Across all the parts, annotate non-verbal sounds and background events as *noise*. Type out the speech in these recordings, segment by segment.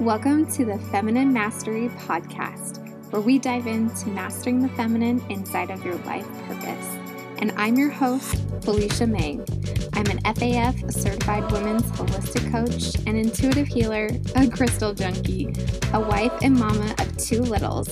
Welcome to the Feminine Mastery Podcast, where we dive into mastering the feminine inside of your life purpose. And I'm your host, Felicia May. I'm an FAF certified women's holistic coach, an intuitive healer, a crystal junkie, a wife and mama of two littles.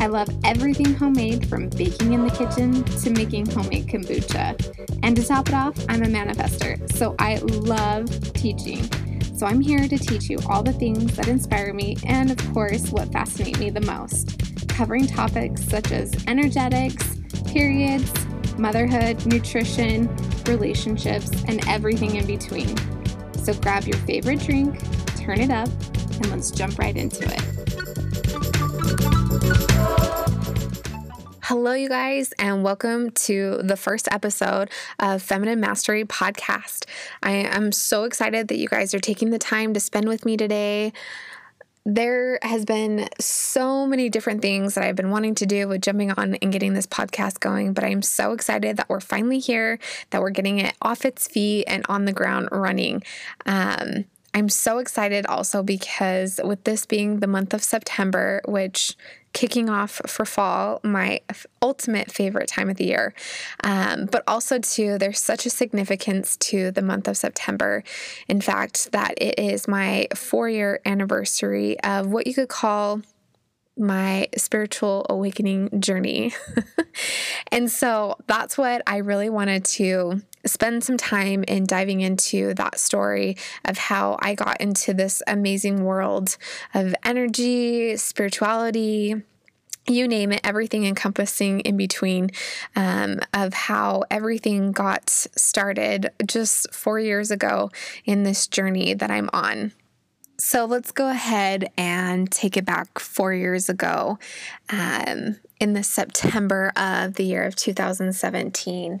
I love everything homemade from baking in the kitchen to making homemade kombucha. And to top it off, I'm a manifester, so I love teaching. So I'm here to teach you all the things that inspire me and, of course, what fascinate me the most, covering topics such as energetics, periods, motherhood, nutrition, relationships, and everything in between. So grab your favorite drink, turn it up, and let's jump right into it. Hello, you guys, and welcome to the first episode of Feminine Mastery Podcast. I am so excited that you guys are taking the time to spend with me today. There has been so many different things that I've been wanting to do with jumping on and getting this podcast going, but I'm so excited that we're finally here, that we're getting it off its feet and on the ground running. Um, I'm so excited also because with this being the month of September, which kicking off for fall, my ultimate favorite time of the year. Um, but also, too, there's such a significance to the month of September. In fact, that it is my four year anniversary of what you could call my spiritual awakening journey. *laughs* and so that's what I really wanted to spend some time in diving into that story of how I got into this amazing world of energy, spirituality, you name it, everything encompassing in between, um, of how everything got started just four years ago in this journey that I'm on. So let's go ahead and take it back four years ago um, in the September of the year of 2017.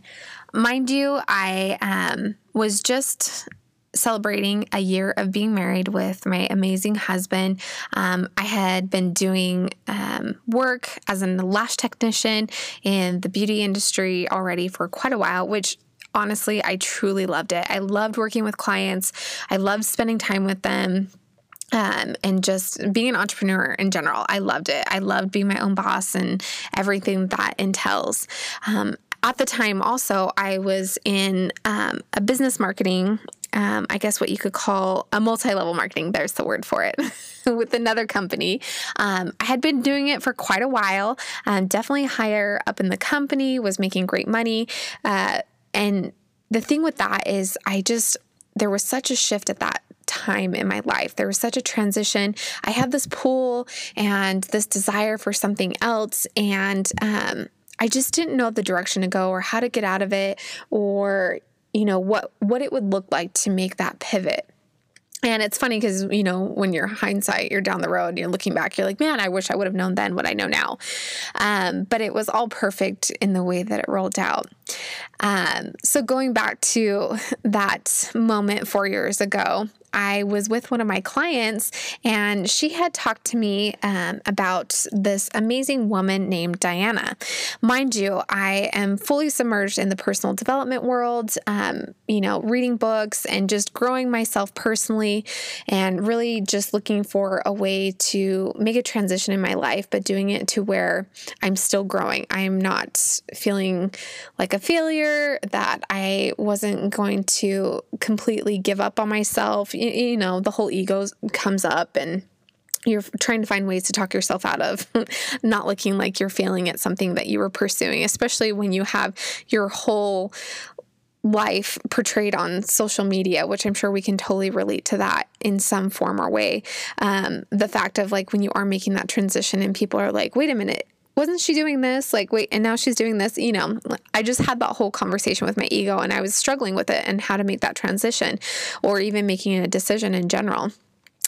Mind you, I um, was just celebrating a year of being married with my amazing husband. Um, I had been doing um, work as a lash technician in the beauty industry already for quite a while, which honestly, I truly loved it. I loved working with clients, I loved spending time with them. Um, and just being an entrepreneur in general, I loved it. I loved being my own boss and everything that entails. Um, at the time, also, I was in um, a business marketing um, I guess what you could call a multi level marketing. There's the word for it. *laughs* with another company. Um, I had been doing it for quite a while, um, definitely higher up in the company, was making great money. Uh, and the thing with that is, I just, there was such a shift at that time in my life. There was such a transition. I had this pull and this desire for something else. And, um, I just didn't know the direction to go or how to get out of it or you know what what it would look like to make that pivot and it's funny because, you know, when you're hindsight, you're down the road, you're looking back, you're like, man, I wish I would have known then what I know now. Um, but it was all perfect in the way that it rolled out. Um, so going back to *laughs* that moment four years ago, I was with one of my clients, and she had talked to me um, about this amazing woman named Diana. Mind you, I am fully submerged in the personal development world, um, you know, reading books and just growing myself personally, and really just looking for a way to make a transition in my life, but doing it to where I'm still growing. I'm not feeling like a failure, that I wasn't going to completely give up on myself you, know, the whole ego comes up and you're trying to find ways to talk yourself out of *laughs* not looking like you're failing at something that you were pursuing, especially when you have your whole life portrayed on social media, which I'm sure we can totally relate to that in some form or way. Um, the fact of like when you are making that transition and people are like, wait a minute, wasn't she doing this? Like, wait, and now she's doing this. You know, I just had that whole conversation with my ego and I was struggling with it and how to make that transition or even making a decision in general.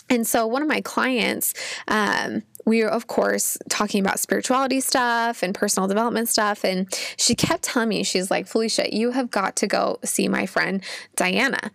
And so one of my clients um, we were, of course, talking about spirituality stuff and personal development stuff. And she kept telling me, she's like, Felicia, you have got to go see my friend Diana.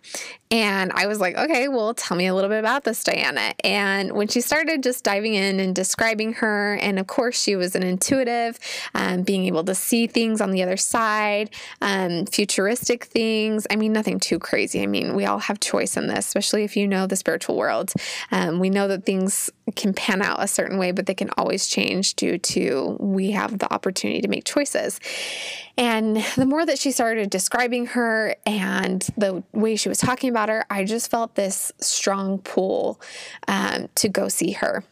And I was like, okay, well, tell me a little bit about this Diana. And when she started just diving in and describing her, and of course, she was an intuitive, um, being able to see things on the other side, um, futuristic things. I mean, nothing too crazy. I mean, we all have choice in this, especially if you know the spiritual world. Um, we know that things can pan out a certain way, but they can always change due to we have the opportunity to make choices. And the more that she started describing her and the way she was talking about her, I just felt this strong pull um, to go see her.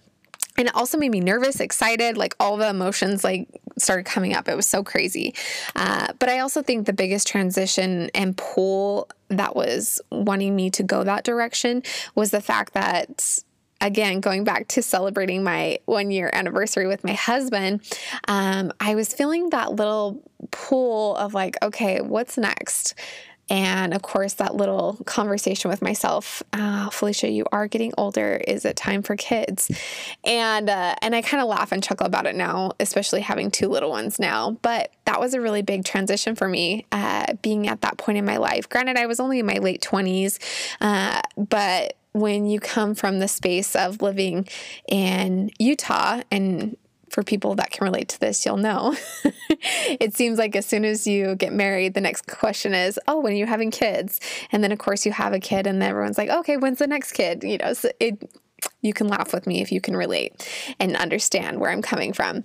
And it also made me nervous, excited, like all the emotions like started coming up. It was so crazy. Uh, but I also think the biggest transition and pull that was wanting me to go that direction was the fact that again, going back to celebrating my one year anniversary with my husband, um, I was feeling that little pull of like, okay, what's next? And of course, that little conversation with myself, oh, Felicia, you are getting older. Is it time for kids? And uh, and I kind of laugh and chuckle about it now, especially having two little ones now. But that was a really big transition for me, uh, being at that point in my life. Granted, I was only in my late twenties, uh, but when you come from the space of living in Utah and for people that can relate to this, you'll know. *laughs* it seems like as soon as you get married, the next question is, "Oh, when are you having kids?" And then of course you have a kid, and then everyone's like, "Okay, when's the next kid?" You know, so it. You can laugh with me if you can relate and understand where I'm coming from.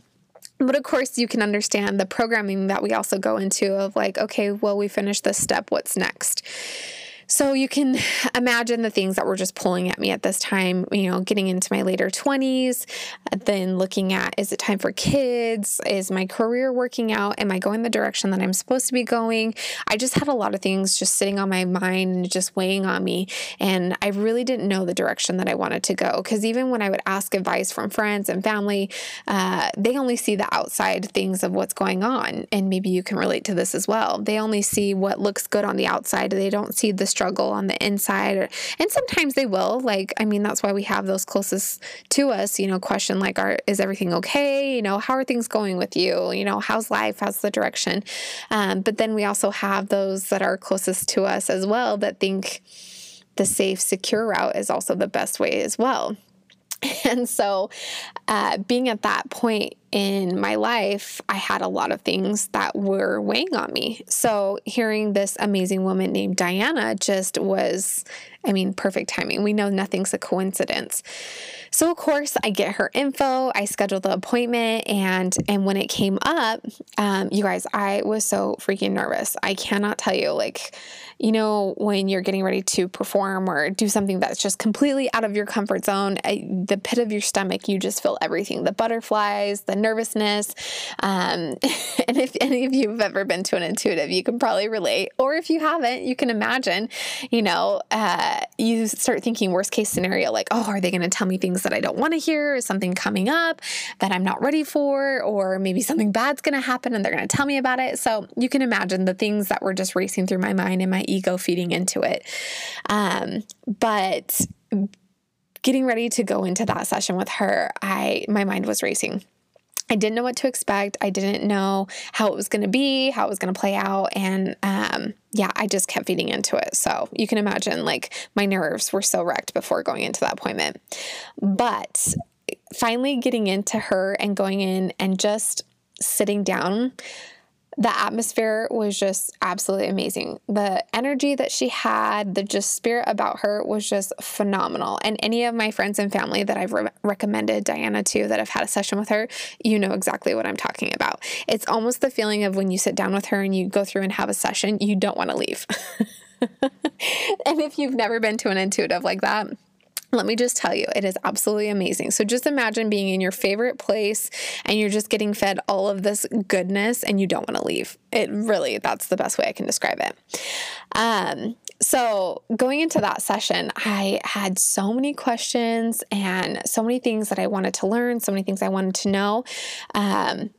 But of course, you can understand the programming that we also go into of like, okay, well, we finished this step. What's next? So you can *laughs* imagine the things that were just pulling at me at this time, you know, getting into my later 20s, then looking at is it time for kids? Is my career working out? Am I going the direction that I'm supposed to be going? I just had a lot of things just sitting on my mind and just weighing on me. And I really didn't know the direction that I wanted to go. Because even when I would ask advice from friends and family, uh, they only see the outside things of what's going on. And maybe you can relate to this as well. They only see what looks good on the outside, they don't see the struggle on the inside. Or, and sometimes they will. Like, I mean, that's why we have those closest to us, you know, question like, are, is everything okay? You know, how are things going with you? You know, how's life? How's the direction? Um, but then we also have those that are closest to us as well that think the safe, secure route is also the best way as well. *laughs* And so, uh, being at that point in my life, I had a lot of things that were weighing on me. So, hearing this amazing woman named Diana just was, I mean, perfect timing. We know nothing's a coincidence. So, of course, I get her info, I schedule the appointment, and and when it came up, um, you guys, I was so freaking nervous. I cannot tell you, like, you know, when you're getting ready to perform or do something that's just completely out of your comfort zone, the pit of your stomach, you just feel everything the butterflies, the nervousness. Um, *laughs* and if any of you have ever been to an intuitive, you can probably relate. Or if you haven't, you can imagine, you know, uh, you start thinking worst case scenario, like, oh, are they going to tell me things that I don't want to hear? Is something coming up that I'm not ready for? Or maybe something bad's going to happen and they're going to tell me about it. So you can imagine the things that were just racing through my mind and my ego feeding into it. Um, but getting ready to go into that session with her, I my mind was racing. I didn't know what to expect. I didn't know how it was going to be, how it was going to play out. And um, yeah, I just kept feeding into it. So you can imagine, like, my nerves were so wrecked before going into that appointment. But finally getting into her and going in and just sitting down the atmosphere was just absolutely amazing. The energy that she had, the just spirit about her was just phenomenal. And any of my friends and family that I've re- recommended Diana to that have had a session with her, you know exactly what I'm talking about. It's almost the feeling of when you sit down with her and you go through and have a session, you don't want to leave. *laughs* and if you've never been to an intuitive like that, let me just tell you, it is absolutely amazing. So just imagine being in your favorite place and you're just getting fed all of this goodness and you don't want to leave. It really, that's the best way I can describe it. Um, so going into that session, I had so many questions and so many things that I wanted to learn, so many things I wanted to know. Um,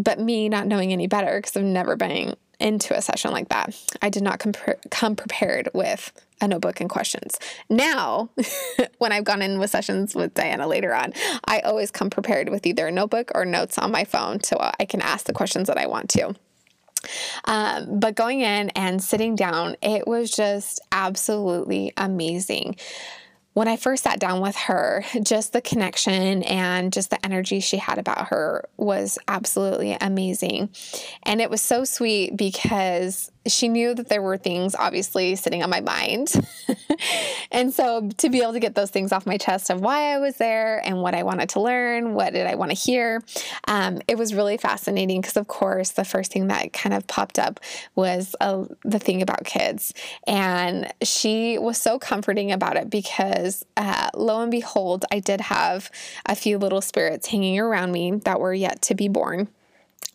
but me not knowing any better because I've never been into a session like that. I did not come prepared with a notebook and questions. Now, *laughs* when I've gone in with sessions with Diana later on, I always come prepared with either a notebook or notes on my phone so I can ask the questions that I want to. Um, but going in and sitting down, it was just absolutely amazing when I first sat down with her, just the connection and just the energy she had about her was absolutely amazing. And it was so sweet because she knew that there were things obviously sitting on my mind. *laughs* and so to be able to get those things off my chest of why I was there and what I wanted to learn, what did I want to hear, um, it was really fascinating because, of course, the first thing that kind of popped up was uh, the thing about kids. And she was so comforting about it because uh, lo and behold, I did have a few little spirits hanging around me that were yet to be born.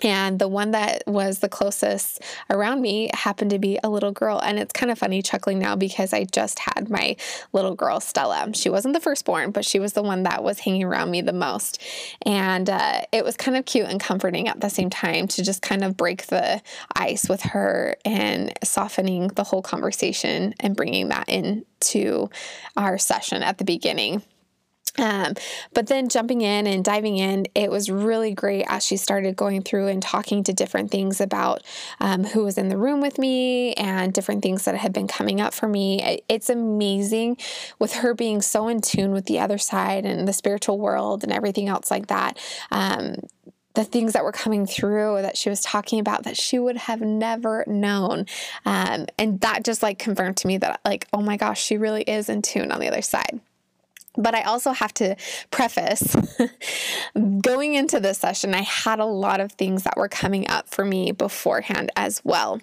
And the one that was the closest around me happened to be a little girl. And it's kind of funny chuckling now because I just had my little girl, Stella. She wasn't the firstborn, but she was the one that was hanging around me the most. And uh, it was kind of cute and comforting at the same time to just kind of break the ice with her and softening the whole conversation and bringing that into our session at the beginning. Um, but then jumping in and diving in, it was really great as she started going through and talking to different things about um, who was in the room with me and different things that had been coming up for me. It's amazing with her being so in tune with the other side and the spiritual world and everything else like that. Um, the things that were coming through that she was talking about that she would have never known. Um, and that just like confirmed to me that, like, oh my gosh, she really is in tune on the other side. But I also have to preface *laughs* going into this session, I had a lot of things that were coming up for me beforehand as well.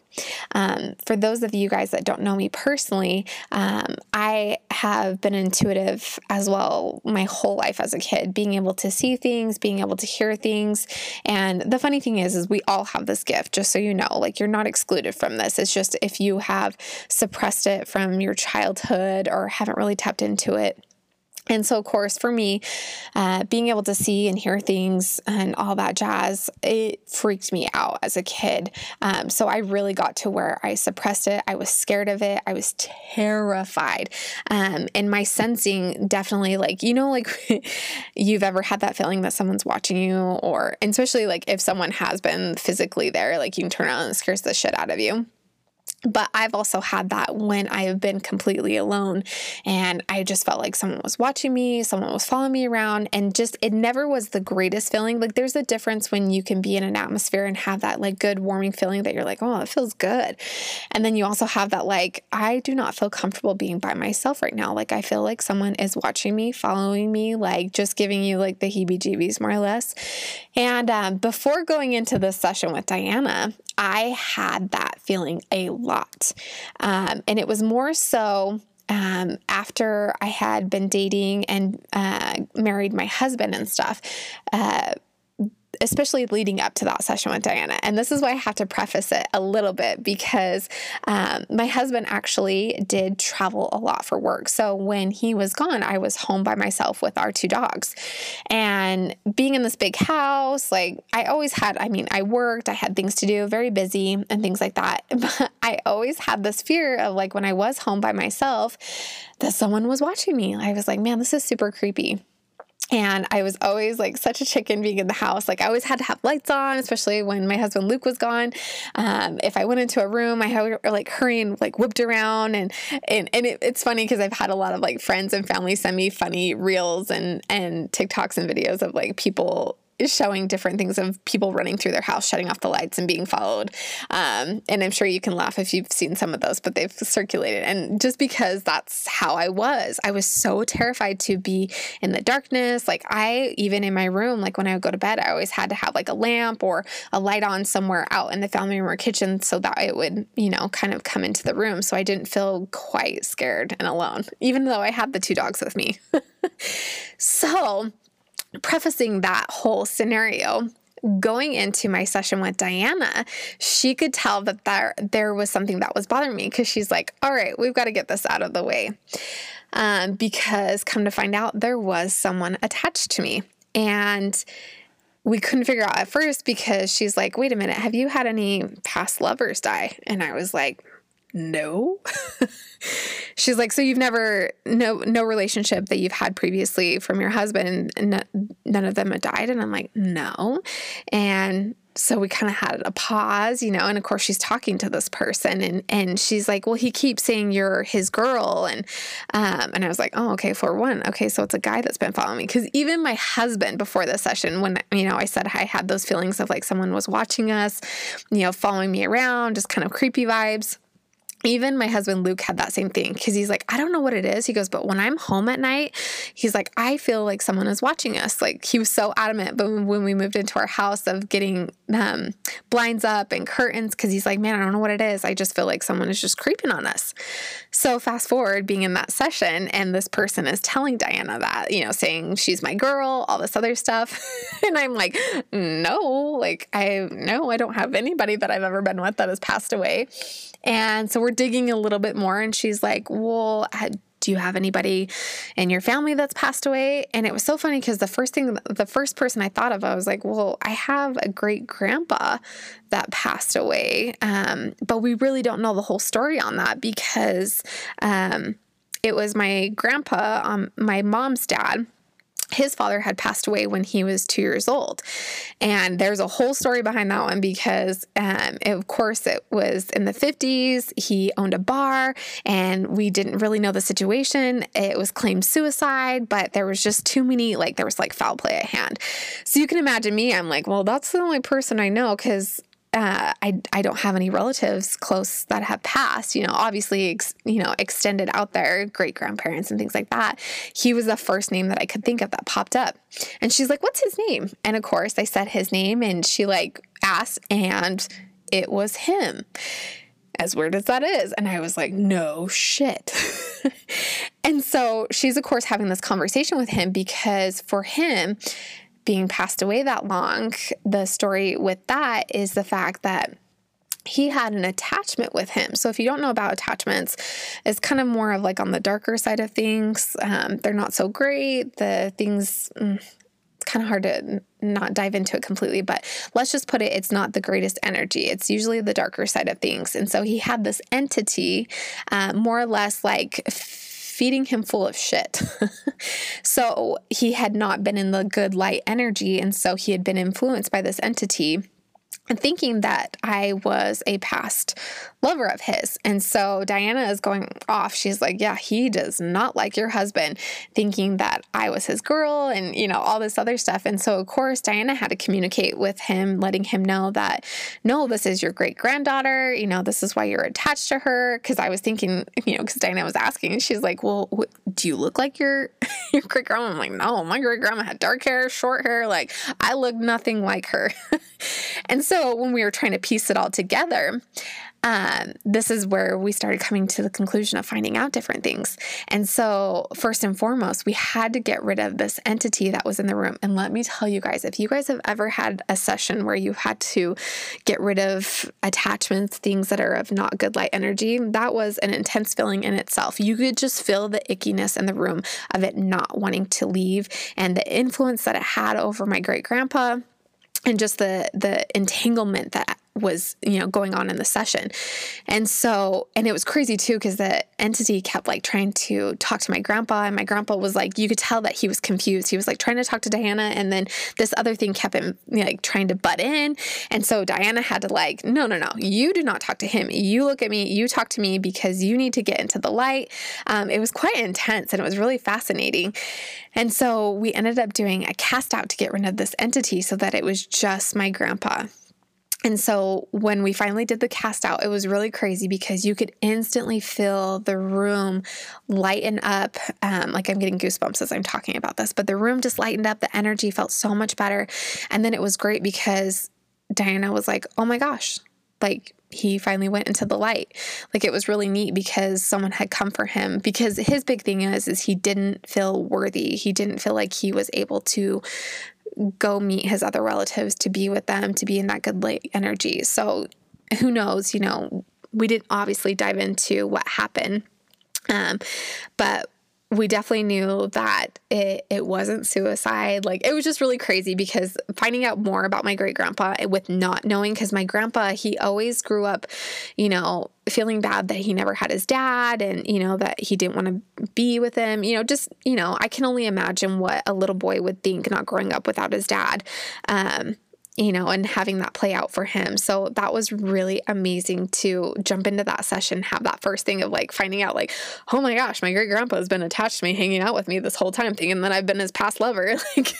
Um, for those of you guys that don't know me personally, um, I have been intuitive as well my whole life as a kid, being able to see things, being able to hear things. And the funny thing is, is we all have this gift, just so you know, like you're not excluded from this. It's just if you have suppressed it from your childhood or haven't really tapped into it and so, of course, for me, uh, being able to see and hear things and all that jazz, it freaked me out as a kid. Um, so I really got to where I suppressed it. I was scared of it. I was terrified. Um, and my sensing definitely, like, you know, like *laughs* you've ever had that feeling that someone's watching you, or especially like if someone has been physically there, like you can turn around and scares the shit out of you. But I've also had that when I have been completely alone and I just felt like someone was watching me, someone was following me around, and just it never was the greatest feeling. Like there's a difference when you can be in an atmosphere and have that like good, warming feeling that you're like, oh, it feels good. And then you also have that like, I do not feel comfortable being by myself right now. Like I feel like someone is watching me, following me, like just giving you like the heebie jeebies more or less. And um, before going into this session with Diana, I had that feeling a lot. Um, and it was more so um, after I had been dating and uh, married my husband and stuff. Uh, especially leading up to that session with Diana. And this is why I have to preface it a little bit because um, my husband actually did travel a lot for work. So when he was gone, I was home by myself with our two dogs. And being in this big house, like I always had, I mean, I worked, I had things to do, very busy and things like that. *laughs* But I always had this fear of like when I was home by myself that someone was watching me. I was like, man, this is super creepy. And I was always like such a chicken being in the house. Like I always had to have lights on, especially when my husband Luke was gone. Um, if I went into a room, I had like hurrying, like whipped around, and and and it, it's funny because I've had a lot of like friends and family send me funny reels and and TikToks and videos of like people showing different things of people running through their house, shutting off the lights and being followed. Um, and I'm sure you can laugh if you've seen some of those, but they've circulated. And just because that's how I was, I was so terrified to be in the darkness. Like I, even in my room, like when I would go to bed, I always had to have like a lamp or a light on somewhere out in the family room or kitchen so that it would, you know, kind of come into the room. So I didn't feel quite scared and alone, even though I had the two dogs with me. *laughs* so, prefacing that whole scenario, going into my session with Diana, she could tell that there, there was something that was bothering me because she's like, all right, we've got to get this out of the way. Um, because come to find out, there was someone attached to me. And we couldn't figure out at first because she's like, wait a minute, have you had any past lovers die? And I was like, no. *laughs* she's like, so you've never no no relationship that you've had previously from your husband, and none of them have died. And I'm like, no. And so we kind of had a pause, you know, and of course she's talking to this person and and she's like, "Well, he keeps saying you're his girl." And um and I was like, "Oh, okay, for one. Okay, so it's a guy that's been following me cuz even my husband before the session when you know, I said I had those feelings of like someone was watching us, you know, following me around, just kind of creepy vibes even my husband Luke had that same thing because he's like, I don't know what it is. He goes, but when I'm home at night, he's like, I feel like someone is watching us. Like he was so adamant. But when we moved into our house of getting um, blinds up and curtains, because he's like, man, I don't know what it is. I just feel like someone is just creeping on us. So fast forward being in that session, and this person is telling Diana that, you know, saying she's my girl, all this other stuff. *laughs* and I'm like, no, like I, no, I don't have anybody that I've ever been with that has passed away. And so we're digging a little bit more, and she's like, Well, do you have anybody in your family that's passed away? And it was so funny because the first thing, the first person I thought of, I was like, well, I have a great grandpa that passed away. Um, but we really don't know the whole story on that because um, it was my grandpa, um, my mom's dad his father had passed away when he was two years old. And there's a whole story behind that one because, um, of course, it was in the 50s. He owned a bar and we didn't really know the situation. It was claimed suicide, but there was just too many, like, there was like foul play at hand. So you can imagine me, I'm like, well, that's the only person I know because uh, I, I don't have any relatives close that have passed, you know, obviously, ex, you know, extended out there, great grandparents and things like that. He was the first name that I could think of that popped up. And she's like, what's his name? And of course, I said his name and she like asked, and it was him. As weird as that is. And I was like, no shit. *laughs* and so she's, of course, having this conversation with him because for him, being passed away that long, the story with that is the fact that he had an attachment with him. So if you don't know about attachments, it's kind of more of like on the darker side of things. Um, they're not so great. The things. Mm, kind of hard to not dive into it completely, but let's just put it it's not the greatest energy. It's usually the darker side of things. And so he had this entity, uh, more or less like feeding him full of shit. *laughs* so he had not been in the good light energy. And so he had been influenced by this entity thinking that I was a past lover of his. And so Diana is going off. She's like, Yeah, he does not like your husband, thinking that I was his girl and, you know, all this other stuff. And so, of course, Diana had to communicate with him, letting him know that, no, this is your great granddaughter. You know, this is why you're attached to her. Cause I was thinking, you know, because Diana was asking, and she's like, Well, do you look like your, *laughs* your great grandma? I'm like, No, my great grandma had dark hair, short hair. Like, I look nothing like her. *laughs* and so when we were trying to piece it all together, um, this is where we started coming to the conclusion of finding out different things. And so, first and foremost, we had to get rid of this entity that was in the room. And let me tell you guys, if you guys have ever had a session where you had to get rid of attachments, things that are of not good light energy, that was an intense feeling in itself. You could just feel the ickiness in the room of it not wanting to leave and the influence that it had over my great grandpa and just the the entanglement that was you know going on in the session. And so and it was crazy too because the entity kept like trying to talk to my grandpa and my grandpa was like you could tell that he was confused. He was like trying to talk to diana and then this other thing kept him like trying to butt in. And so diana had to like no no no you do not talk to him. You look at me you talk to me because you need to get into the light. Um, it was quite intense and it was really fascinating. And so we ended up doing a cast out to get rid of this entity so that it was just my grandpa and so when we finally did the cast out, it was really crazy because you could instantly feel the room lighten up. Um, like I'm getting goosebumps as I'm talking about this, but the room just lightened up. The energy felt so much better. And then it was great because Diana was like, oh my gosh, like he finally went into the light like it was really neat because someone had come for him because his big thing is is he didn't feel worthy he didn't feel like he was able to go meet his other relatives to be with them, to be in that good light energy. So who knows, you know, we didn't obviously dive into what happened. Um, but we definitely knew that it, it wasn't suicide. Like it was just really crazy because finding out more about my great grandpa with not knowing, because my grandpa, he always grew up, you know, feeling bad that he never had his dad and, you know, that he didn't want to be with him. You know, just, you know, I can only imagine what a little boy would think not growing up without his dad. Um, you know, and having that play out for him. So that was really amazing to jump into that session, have that first thing of like finding out, like, oh my gosh, my great grandpa has been attached to me, hanging out with me this whole time, thinking that I've been his past lover. *laughs* Like,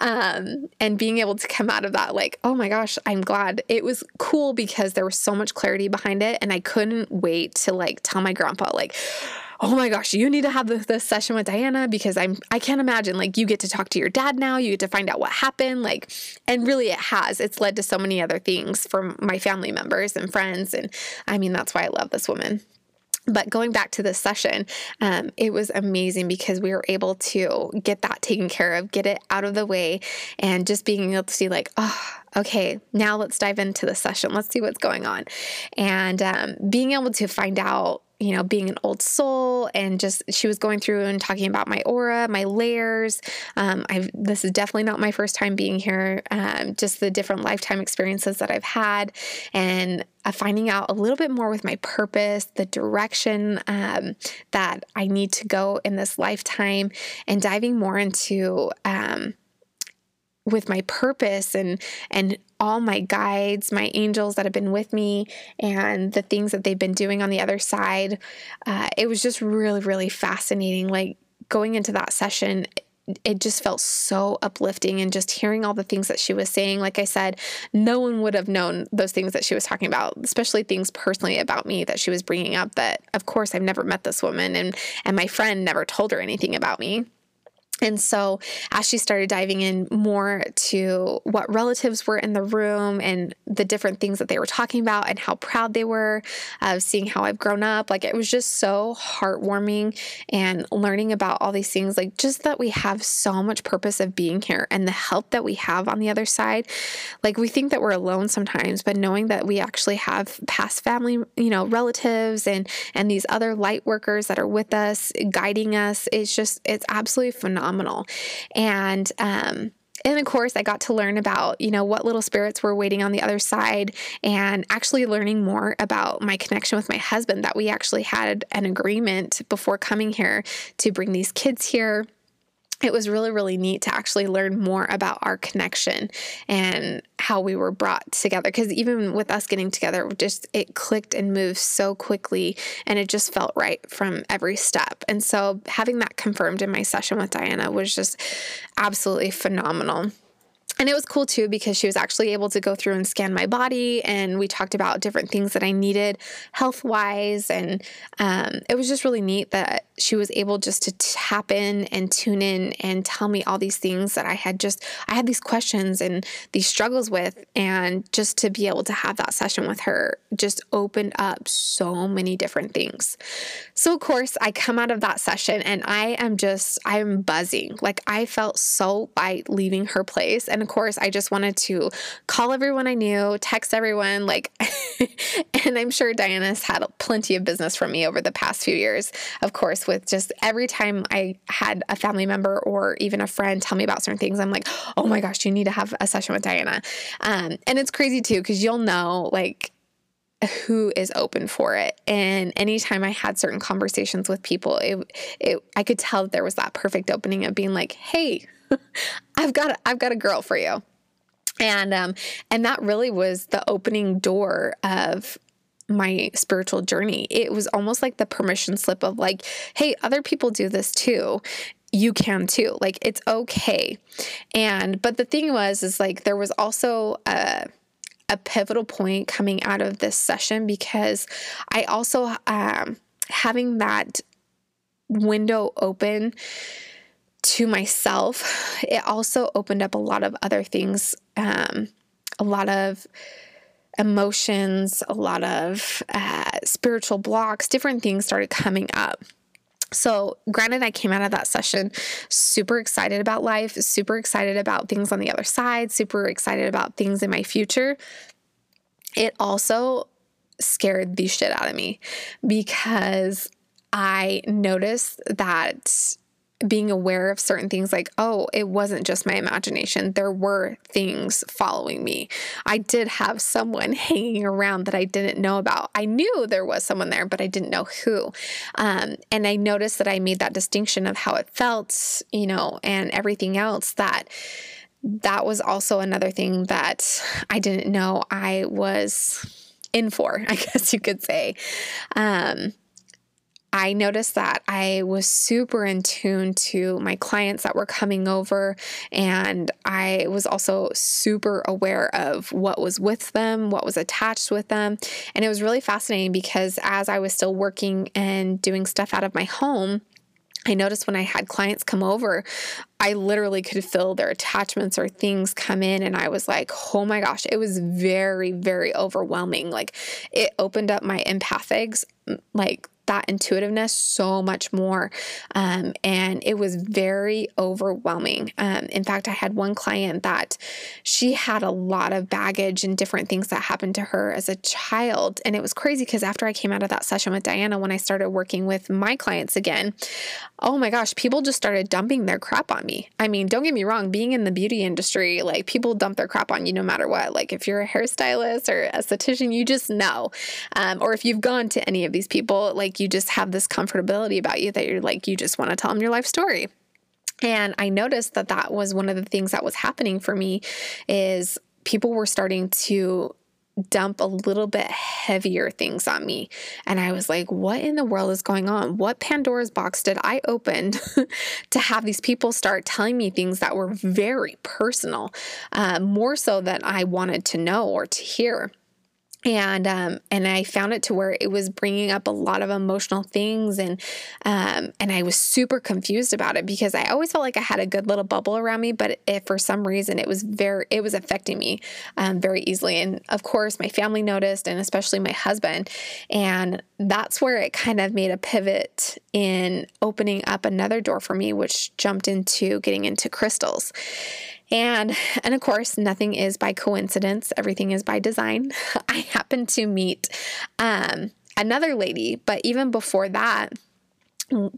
um, and being able to come out of that, like, oh my gosh, I'm glad. It was cool because there was so much clarity behind it. And I couldn't wait to like tell my grandpa, like, oh my gosh, you need to have this, session with Diana because I'm I can't imagine like you get to talk to your dad now, you get to find out what happened, like and really it has. It's led to so many other things for my family members and friends and I mean that's why I love this woman. But going back to this session, um, it was amazing because we were able to get that taken care of, get it out of the way, and just being able to see, like, oh, okay, now let's dive into the session. Let's see what's going on. And um, being able to find out you know, being an old soul, and just she was going through and talking about my aura, my layers. Um, I've this is definitely not my first time being here. Um, just the different lifetime experiences that I've had, and uh, finding out a little bit more with my purpose, the direction um, that I need to go in this lifetime, and diving more into um, with my purpose and and all my guides, my angels that have been with me, and the things that they've been doing on the other side. Uh, it was just really, really fascinating. Like going into that session, it just felt so uplifting and just hearing all the things that she was saying like i said no one would have known those things that she was talking about especially things personally about me that she was bringing up that of course i've never met this woman and and my friend never told her anything about me and so, as she started diving in more to what relatives were in the room and the different things that they were talking about and how proud they were of seeing how I've grown up, like it was just so heartwarming and learning about all these things, like just that we have so much purpose of being here and the help that we have on the other side. Like we think that we're alone sometimes, but knowing that we actually have past family, you know, relatives and and these other light workers that are with us, guiding us, it's just it's absolutely phenomenal phenomenal. And, um, and of course, I got to learn about, you know, what little spirits were waiting on the other side and actually learning more about my connection with my husband that we actually had an agreement before coming here to bring these kids here it was really, really neat to actually learn more about our connection and how we were brought together. Because even with us getting together, just it clicked and moved so quickly, and it just felt right from every step. And so, having that confirmed in my session with Diana was just absolutely phenomenal and it was cool too because she was actually able to go through and scan my body and we talked about different things that i needed health wise and um, it was just really neat that she was able just to tap in and tune in and tell me all these things that i had just i had these questions and these struggles with and just to be able to have that session with her just opened up so many different things. So of course i come out of that session and i am just i'm buzzing. Like i felt so light leaving her place and of course, I just wanted to call everyone I knew, text everyone, like, *laughs* and I'm sure Diana's had plenty of business from me over the past few years, of course, with just every time I had a family member or even a friend tell me about certain things, I'm like, oh my gosh, you need to have a session with Diana. Um, and it's crazy too, because you'll know, like, who is open for it. And anytime I had certain conversations with people, it, it I could tell there was that perfect opening of being like, "Hey, I've got a, I've got a girl for you. And um and that really was the opening door of my spiritual journey. It was almost like the permission slip of like, hey, other people do this too. You can too. Like it's okay. And but the thing was is like there was also a a pivotal point coming out of this session because I also um having that window open to myself, it also opened up a lot of other things, um, a lot of emotions, a lot of uh, spiritual blocks, different things started coming up. So, granted, I came out of that session super excited about life, super excited about things on the other side, super excited about things in my future. It also scared the shit out of me because I noticed that being aware of certain things like, oh, it wasn't just my imagination. There were things following me. I did have someone *laughs* hanging around that I didn't know about. I knew there was someone there, but I didn't know who. Um, and I noticed that I made that distinction of how it felt, you know, and everything else that that was also another thing that I didn't know I was in for, *laughs* I guess you could say. Um, I noticed that I was super in tune to my clients that were coming over, and I was also super aware of what was with them, what was attached with them. And it was really fascinating because as I was still working and doing stuff out of my home, I noticed when I had clients come over, I literally could feel their attachments or things come in. And I was like, oh my gosh, it was very, very overwhelming. Like it opened up my empathics, like that intuitiveness so much more. Um, and it was very overwhelming. Um, in fact, I had one client that she had a lot of baggage and different things that happened to her as a child. And it was crazy because after I came out of that session with Diana, when I started working with my clients again, oh my gosh, people just started dumping their crap on me. I mean, don't get me wrong, being in the beauty industry, like people dump their crap on you no matter what. Like if you're a hairstylist or esthetician, you just know. Um, or if you've gone to any of these people, like like you just have this comfortability about you that you're like, you just want to tell them your life story. And I noticed that that was one of the things that was happening for me is people were starting to dump a little bit heavier things on me. And I was like, what in the world is going on? What Pandora's box did I open *laughs* to have these people start telling me things that were very personal, uh, more so than I wanted to know or to hear? And um, and I found it to where it was bringing up a lot of emotional things and um, and I was super confused about it because I always felt like I had a good little bubble around me, but if for some reason it was very it was affecting me um, very easily, and of course my family noticed, and especially my husband, and that's where it kind of made a pivot in opening up another door for me, which jumped into getting into crystals. And and of course, nothing is by coincidence. Everything is by design. *laughs* I happened to meet um, another lady, but even before that,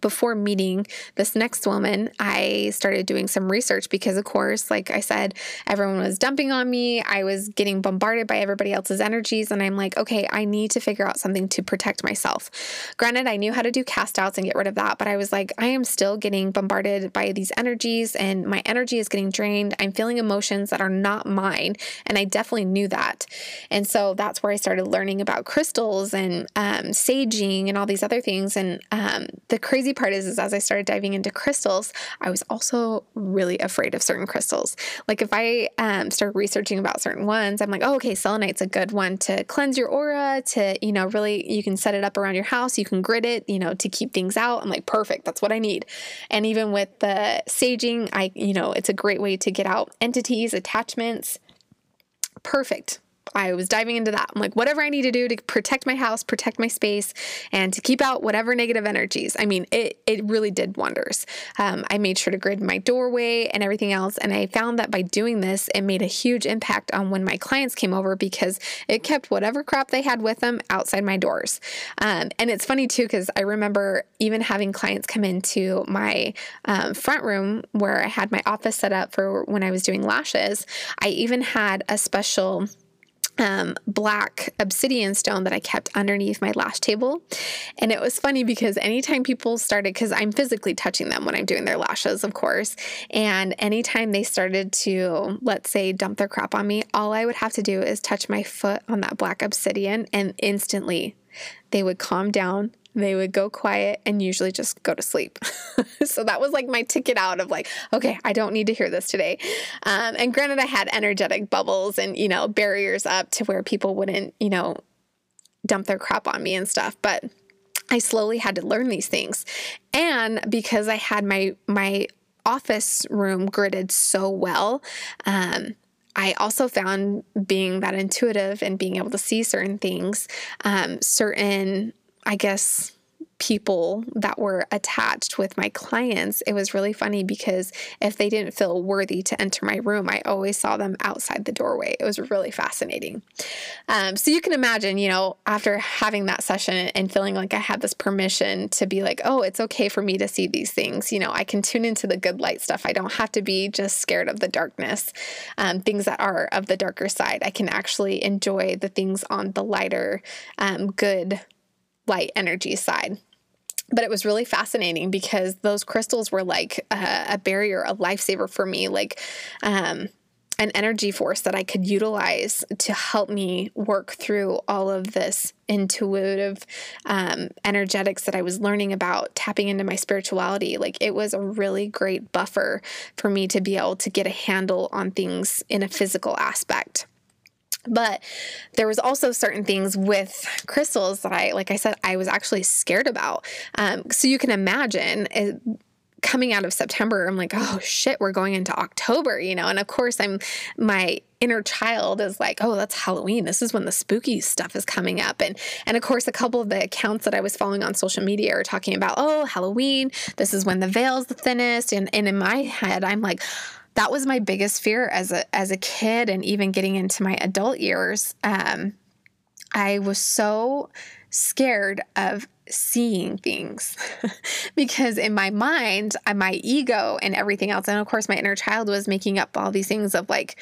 before meeting this next woman, I started doing some research because, of course, like I said, everyone was dumping on me. I was getting bombarded by everybody else's energies. And I'm like, okay, I need to figure out something to protect myself. Granted, I knew how to do cast outs and get rid of that, but I was like, I am still getting bombarded by these energies and my energy is getting drained. I'm feeling emotions that are not mine. And I definitely knew that. And so that's where I started learning about crystals and um, saging and all these other things. And um, the crazy part is, is as I started diving into crystals, I was also really afraid of certain crystals. Like if I um, start researching about certain ones, I'm like, oh, okay, selenite's a good one to cleanse your aura, to, you know, really, you can set it up around your house, you can grid it, you know, to keep things out. I'm like, perfect, that's what I need. And even with the saging, I, you know, it's a great way to get out entities, attachments. Perfect. I was diving into that. I'm like, whatever I need to do to protect my house, protect my space, and to keep out whatever negative energies. I mean, it it really did wonders. Um, I made sure to grid my doorway and everything else, and I found that by doing this, it made a huge impact on when my clients came over because it kept whatever crap they had with them outside my doors. Um, and it's funny too because I remember even having clients come into my um, front room where I had my office set up for when I was doing lashes. I even had a special um, black obsidian stone that I kept underneath my lash table. And it was funny because anytime people started, because I'm physically touching them when I'm doing their lashes, of course, and anytime they started to, let's say, dump their crap on me, all I would have to do is touch my foot on that black obsidian and instantly they would calm down they would go quiet and usually just go to sleep. *laughs* so that was like my ticket out of like, okay, I don't need to hear this today. Um, and granted, I had energetic bubbles and, you know, barriers up to where people wouldn't, you know, dump their crap on me and stuff. But I slowly had to learn these things. And because I had my, my, office room gridded so well um, I also found being that intuitive and being able to see certain things, um, certain I guess, people that were attached with my clients, it was really funny because if they didn't feel worthy to enter my room, I always saw them outside the doorway. It was really fascinating. Um, so you can imagine, you know, after having that session and feeling like I had this permission to be like, oh, it's okay for me to see these things, you know, I can tune into the good light stuff. I don't have to be just scared of the darkness, um, things that are of the darker side. I can actually enjoy the things on the lighter, um, good light energy side but it was really fascinating because those crystals were like a, a barrier, a lifesaver for me, like um, an energy force that I could utilize to help me work through all of this intuitive um, energetics that I was learning about, tapping into my spirituality. Like it was a really great buffer for me to be able to get a handle on things in a physical aspect. But there was also certain things with crystals that I, like I said, I was actually scared about. Um, so you can imagine it, coming out of September, I'm like, oh shit, we're going into October, you know? And of course, I'm, my inner child is like, oh, that's Halloween. This is when the spooky stuff is coming up. And, and of course, a couple of the accounts that I was following on social media are talking about, oh, Halloween, this is when the veil's the thinnest. And, and in my head, I'm like, that was my biggest fear as a as a kid and even getting into my adult years. Um, I was so scared of seeing things *laughs* because in my mind, my ego and everything else, and of course, my inner child was making up all these things of like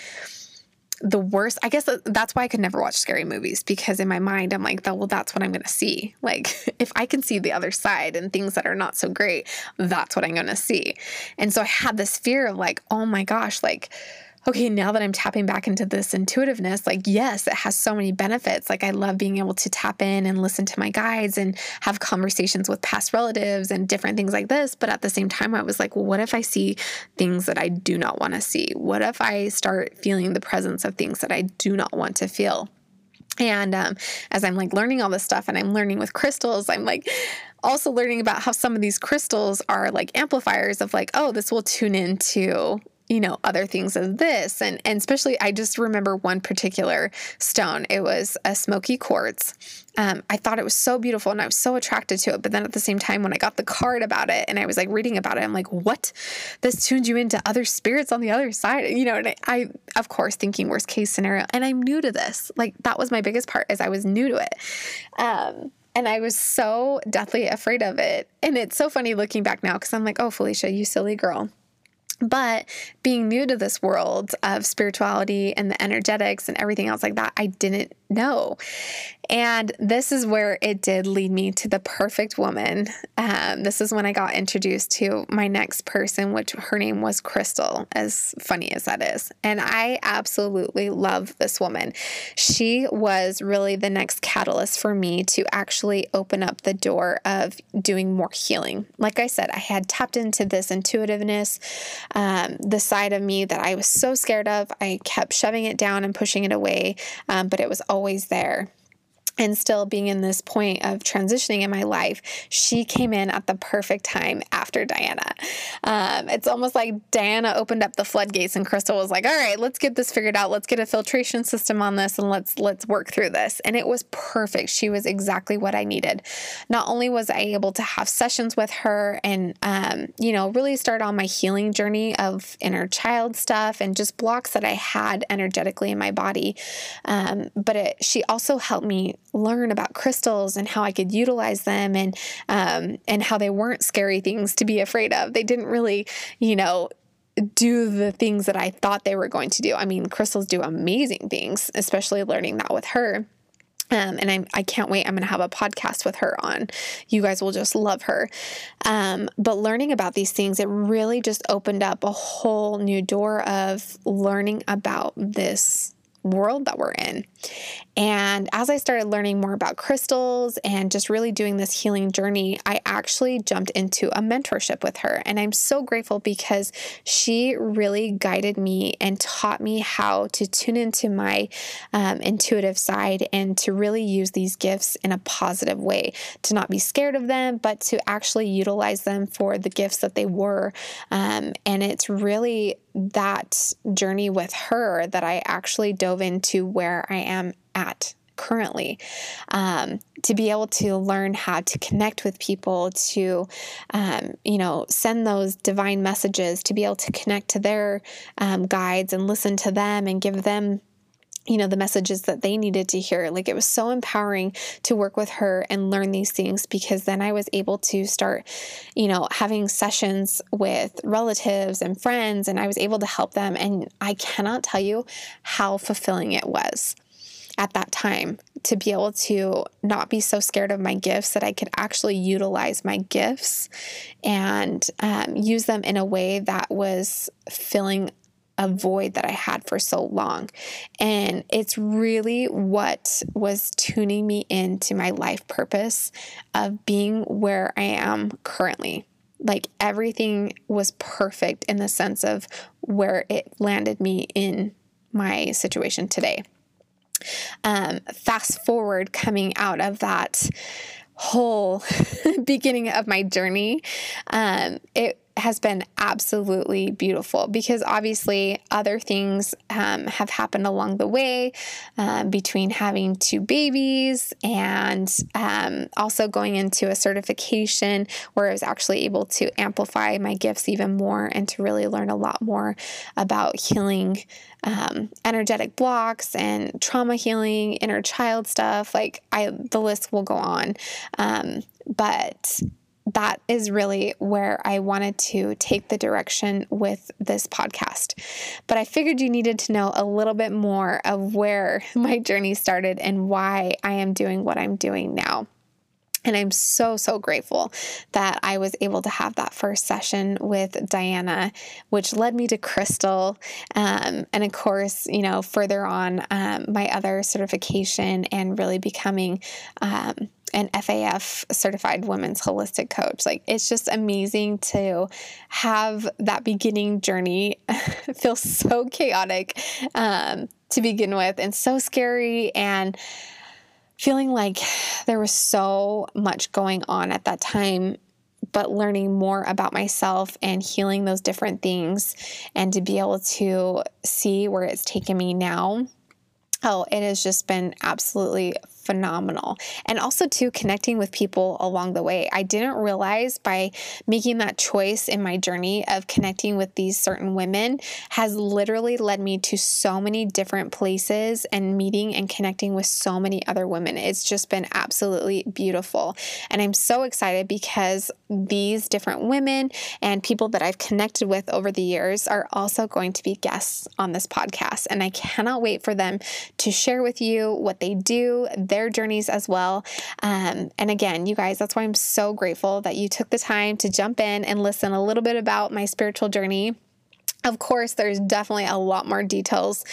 the worst. I guess that's why I could never watch scary movies because in my mind, I'm like, well, that's what I'm going to see. *laughs* Like, if I can see the other side and things that are not so great, that's what I'm going to see. And so I had this fear of like, oh my gosh, like, okay, now that I'm tapping back into this intuitiveness, like, yes, it has so many benefits. Like, I love being able to tap in and listen to my guides and have conversations with past relatives and different things like this. But at the same time, I was like, well, what if I see things that I do not want to see? What if I start feeling the presence of things that I do not want to feel? And um, as I'm like learning all this stuff and I'm learning with crystals, I'm like also learning about how some of these crystals are like amplifiers of like, oh, this will tune into you know other things of this. And and especially i just remember one particular stone. It was a smoky quartz. Um, i thought it was so beautiful and i was so attracted to it but then at the same time when i got the card about it and i was like reading about it i'm like what? This tunes you into other spirits on the other side. You know and I, I of course thinking worst case scenario and i'm new to this. Like that was my biggest part is i was new to it. Um, and I was so deathly afraid of it. And it's so funny looking back now because I'm like, oh, Felicia, you silly girl. But being new to this world of spirituality and the energetics and everything else like that, I didn't know. And this is where it did lead me to the perfect woman. Um, this is when I got introduced to my next person, which her name was Crystal, as funny as that is. And I absolutely love this woman. She was really the next catalyst for me to actually open up the door of doing more healing. Like I said, I had tapped into this intuitiveness, um, the side of me that I was so scared of. I kept shoving it down and pushing it away, um, but it was always there and still being in this point of transitioning in my life, she came in at the perfect time after Diana. Um, it's almost like Diana opened up the floodgates, and Crystal was like, "All right, let's get this figured out. Let's get a filtration system on this, and let's let's work through this." And it was perfect. She was exactly what I needed. Not only was I able to have sessions with her, and um, you know, really start on my healing journey of inner child stuff and just blocks that I had energetically in my body, um, but it, she also helped me learn about crystals and how I could utilize them and um, and how they weren't scary things to be afraid of. They didn't really, you know, do the things that I thought they were going to do. I mean, crystals do amazing things, especially learning that with her. Um, and I'm, I can't wait. I'm going to have a podcast with her on. You guys will just love her. Um, but learning about these things, it really just opened up a whole new door of learning about this world that we're in. And as I started learning more about crystals and just really doing this healing journey, I actually jumped into a mentorship with her. And I'm so grateful because she really guided me and taught me how to tune into my um, intuitive side and to really use these gifts in a positive way, to not be scared of them, but to actually utilize them for the gifts that they were. Um, and it's really that journey with her that I actually dove into where I am at currently. Um, to be able to learn how to connect with people, to, um, you know, send those divine messages, to be able to connect to their um, guides and listen to them and give them you know, the messages that they needed to hear. Like it was so empowering to work with her and learn these things because then I was able to start, you know, having sessions with relatives and friends and I was able to help them. And I cannot tell you how fulfilling it was at that time to be able to not be so scared of my gifts that I could actually utilize my gifts and um, use them in a way that was filling a void that I had for so long. And it's really what was tuning me into my life purpose of being where I am currently. Like everything was perfect in the sense of where it landed me in my situation today. Um, fast forward coming out of that whole *laughs* beginning of my journey, um, it has been absolutely beautiful because obviously other things um, have happened along the way um, between having two babies and um, also going into a certification where I was actually able to amplify my gifts even more and to really learn a lot more about healing um, energetic blocks and trauma healing, inner child stuff. Like I, the list will go on. Um, but that is really where I wanted to take the direction with this podcast. But I figured you needed to know a little bit more of where *laughs* my journey started and why I am doing what I'm doing now. And I'm so, so grateful that I was able to have that first session with Diana, which led me to Crystal. Um, and of course, you know, further on, um, my other certification and really becoming um, an FAF certified women's holistic coach. Like, it's just amazing to have that beginning journey *laughs* feel so chaotic um, to begin with and so scary and feeling like there was so much going on at that time but learning more about myself and healing those different things and to be able to see where it's taken me now oh it has just been absolutely phenomenal. And also, too, connecting with people along the way. I didn't realize by making that choice in my journey of connecting with these certain women has literally led me to so many different places and meeting and connecting with so many other women. It's just been absolutely beautiful. And I'm so excited because these different women and people that I've connected with over the years are also going to be guests on this podcast. And I cannot wait for them to share with you what they do their journeys as well. Um, and again, you guys, that's why I'm so grateful that you took the time to jump in and listen a little bit about my spiritual journey. Of course, there's definitely a lot more details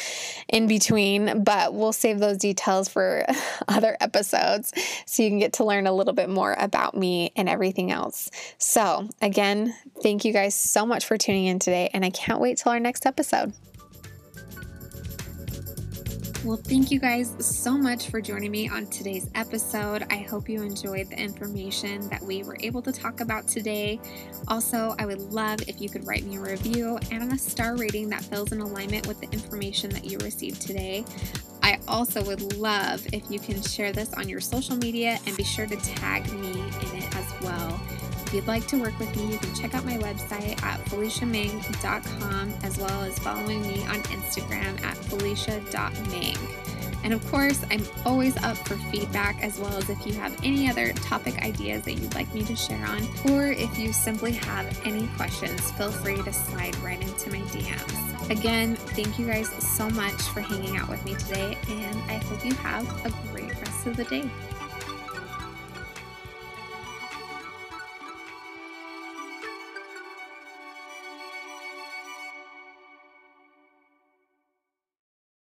in between, but we'll save those details for *laughs* other episodes so you can get to learn a little bit more about me and everything else. So, again, thank you guys so much for tuning in today, and I can't wait till our next episode. Well, thank you guys so much for joining me on today's episode. I hope you enjoyed the information that we were able to talk about today. Also, I would love if you could write me a review and a star rating that feels in alignment with the information that you received today. I also would love if you can share this on your social media and be sure to tag me in it as well. If you'd like to work with me, you can check out my website at feliciaming.com as well as following me on Instagram at felicia.ming. And of course, I'm always up for feedback as well as if you have any other topic ideas that you'd like me to share on, or if you simply have any questions, feel free to slide right into my DMs. Again, thank you guys so much for hanging out with me today, and I hope you have a great rest of the day.